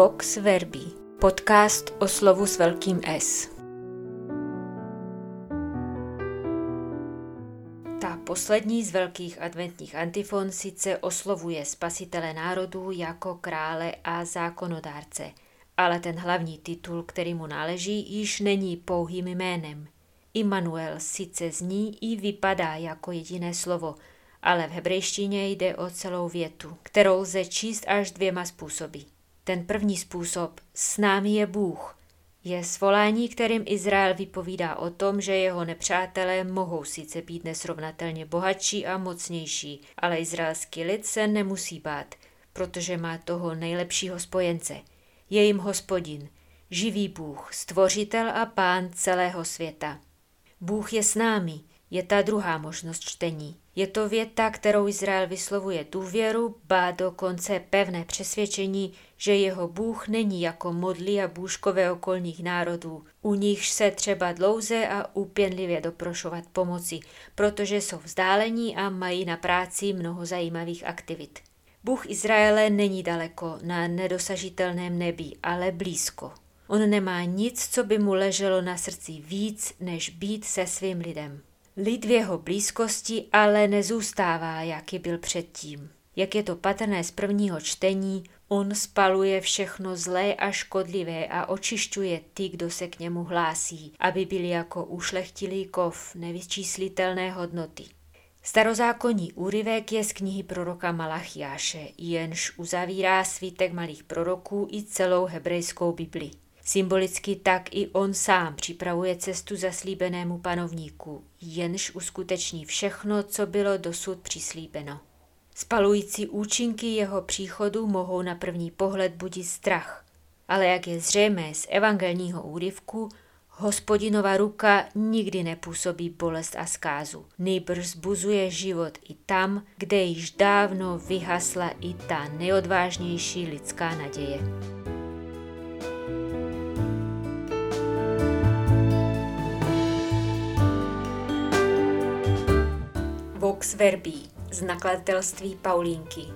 Vox Verbi, podcast o slovu s velkým S. Ta poslední z velkých adventních antifon sice oslovuje spasitele národů jako krále a zákonodárce, ale ten hlavní titul, který mu náleží, již není pouhým jménem. Immanuel sice zní i vypadá jako jediné slovo, ale v hebrejštině jde o celou větu, kterou lze číst až dvěma způsoby. Ten první způsob, s námi je Bůh, je svolání, kterým Izrael vypovídá o tom, že jeho nepřátelé mohou sice být nesrovnatelně bohatší a mocnější, ale izraelský lid se nemusí bát, protože má toho nejlepšího spojence. Je jim hospodin, živý Bůh, stvořitel a pán celého světa. Bůh je s námi, je ta druhá možnost čtení. Je to věta, kterou Izrael vyslovuje důvěru, ba dokonce pevné přesvědčení, že jeho Bůh není jako modlí a bůžkové okolních národů, u nichž se třeba dlouze a úpěnlivě doprošovat pomoci, protože jsou vzdálení a mají na práci mnoho zajímavých aktivit. Bůh Izraele není daleko na nedosažitelném nebi, ale blízko. On nemá nic, co by mu leželo na srdci víc, než být se svým lidem. Lid v jeho blízkosti ale nezůstává, jaký byl předtím. Jak je to patrné z prvního čtení, on spaluje všechno zlé a škodlivé a očišťuje ty, kdo se k němu hlásí, aby byli jako ušlechtilý kov nevyčíslitelné hodnoty. Starozákonní úryvek je z knihy proroka Malachiáše, jenž uzavírá svítek malých proroků i celou hebrejskou Bibli. Symbolicky tak i on sám připravuje cestu zaslíbenému panovníku, jenž uskuteční všechno, co bylo dosud přislíbeno. Spalující účinky jeho příchodu mohou na první pohled budit strach, ale jak je zřejmé z evangelního úryvku, hospodinova ruka nikdy nepůsobí bolest a zkázu. Nejbrž zbuzuje život i tam, kde již dávno vyhasla i ta nejodvážnější lidská naděje. Vox Verbi z nakladatelství Paulínky